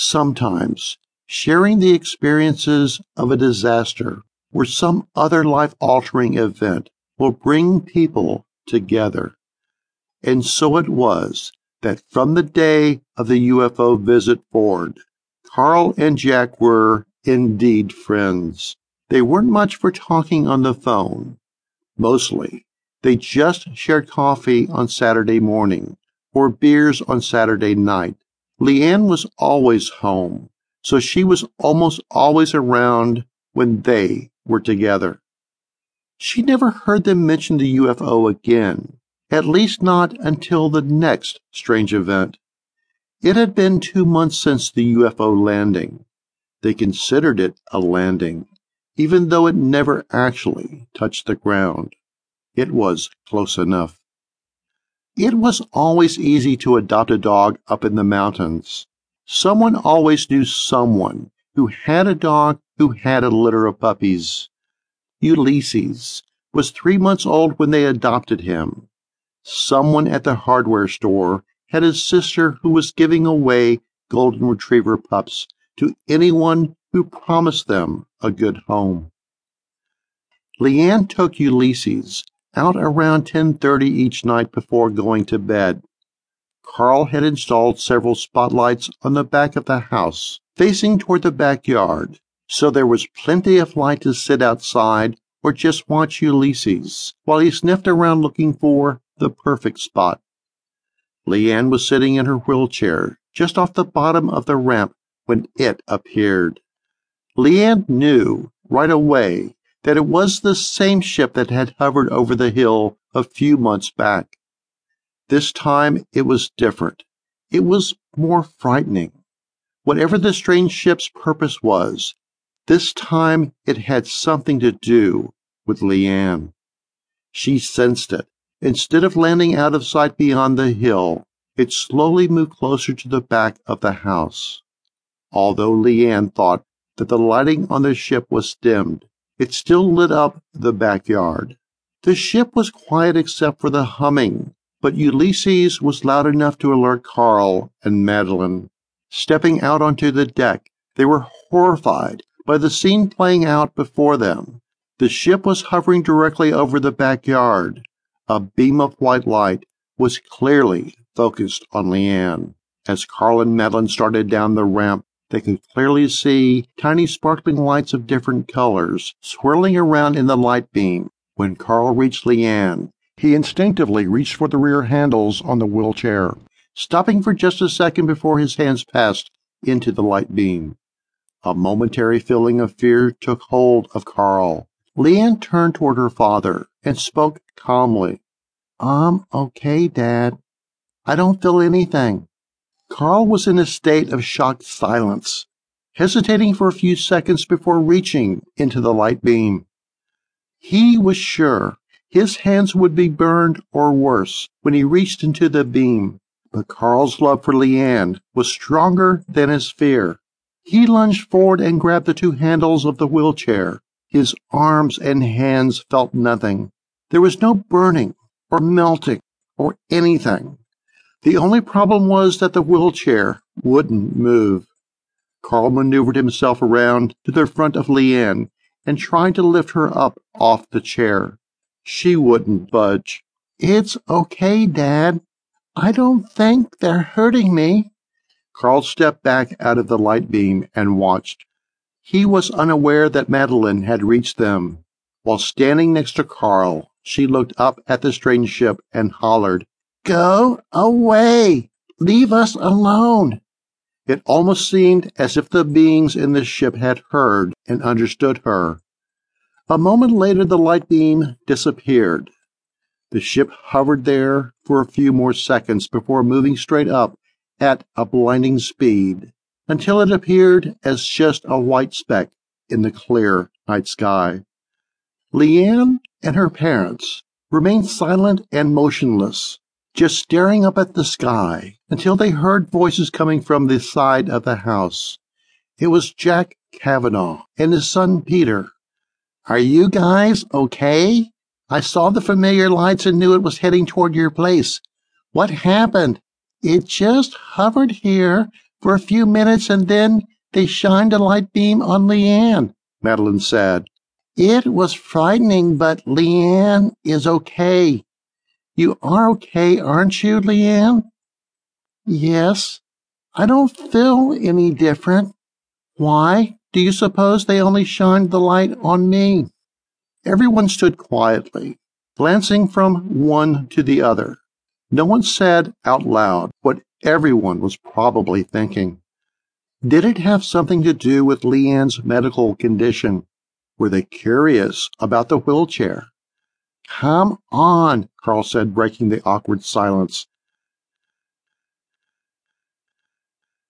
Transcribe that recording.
Sometimes sharing the experiences of a disaster or some other life altering event will bring people together. And so it was that from the day of the UFO visit forward, Carl and Jack were indeed friends. They weren't much for talking on the phone. Mostly, they just shared coffee on Saturday morning or beers on Saturday night. Leanne was always home, so she was almost always around when they were together. She never heard them mention the UFO again, at least not until the next strange event. It had been two months since the UFO landing. They considered it a landing, even though it never actually touched the ground. It was close enough. It was always easy to adopt a dog up in the mountains. Someone always knew someone who had a dog who had a litter of puppies. Ulysses was three months old when they adopted him. Someone at the hardware store had a sister who was giving away golden retriever pups to anyone who promised them a good home. Leanne took Ulysses out around 10:30 each night before going to bed. Carl had installed several spotlights on the back of the house, facing toward the backyard, so there was plenty of light to sit outside or just watch Ulysses while he sniffed around looking for the perfect spot. Leanne was sitting in her wheelchair just off the bottom of the ramp when it appeared. Leanne knew right away that it was the same ship that had hovered over the hill a few months back. This time it was different. It was more frightening. Whatever the strange ship's purpose was, this time it had something to do with Leanne. She sensed it. Instead of landing out of sight beyond the hill, it slowly moved closer to the back of the house. Although Leanne thought that the lighting on the ship was dimmed, it still lit up the backyard. The ship was quiet except for the humming, but Ulysses was loud enough to alert Carl and Madeline. Stepping out onto the deck, they were horrified by the scene playing out before them. The ship was hovering directly over the backyard. A beam of white light was clearly focused on Leanne. As Carl and Madeline started down the ramp, they could clearly see tiny sparkling lights of different colors swirling around in the light beam. When Carl reached Leanne, he instinctively reached for the rear handles on the wheelchair, stopping for just a second before his hands passed into the light beam. A momentary feeling of fear took hold of Carl. Leanne turned toward her father and spoke calmly. I'm okay, Dad. I don't feel anything. Carl was in a state of shocked silence, hesitating for a few seconds before reaching into the light beam. He was sure his hands would be burned or worse when he reached into the beam, but Carl's love for Leanne was stronger than his fear. He lunged forward and grabbed the two handles of the wheelchair. His arms and hands felt nothing. There was no burning or melting or anything. The only problem was that the wheelchair wouldn't move. Carl maneuvered himself around to the front of Leanne and tried to lift her up off the chair. She wouldn't budge. It's okay, Dad. I don't think they're hurting me. Carl stepped back out of the light beam and watched. He was unaware that Madeline had reached them. While standing next to Carl, she looked up at the strange ship and hollered, Go away! Leave us alone! It almost seemed as if the beings in the ship had heard and understood her. A moment later, the light beam disappeared. The ship hovered there for a few more seconds before moving straight up at a blinding speed until it appeared as just a white speck in the clear night sky. Leanne and her parents remained silent and motionless, just staring up at the sky until they heard voices coming from the side of the house. It was Jack Kavanaugh and his son Peter. Are you guys okay? I saw the familiar lights and knew it was heading toward your place. What happened? It just hovered here for a few minutes and then they shined a light beam on Leanne, Madeline said. It was frightening, but Leanne is okay. You are okay, aren't you, Leanne? Yes. I don't feel any different. Why do you suppose they only shined the light on me? Everyone stood quietly, glancing from one to the other. No one said out loud what everyone was probably thinking. Did it have something to do with Leanne's medical condition? Were they curious about the wheelchair? Come on, Carl said, breaking the awkward silence.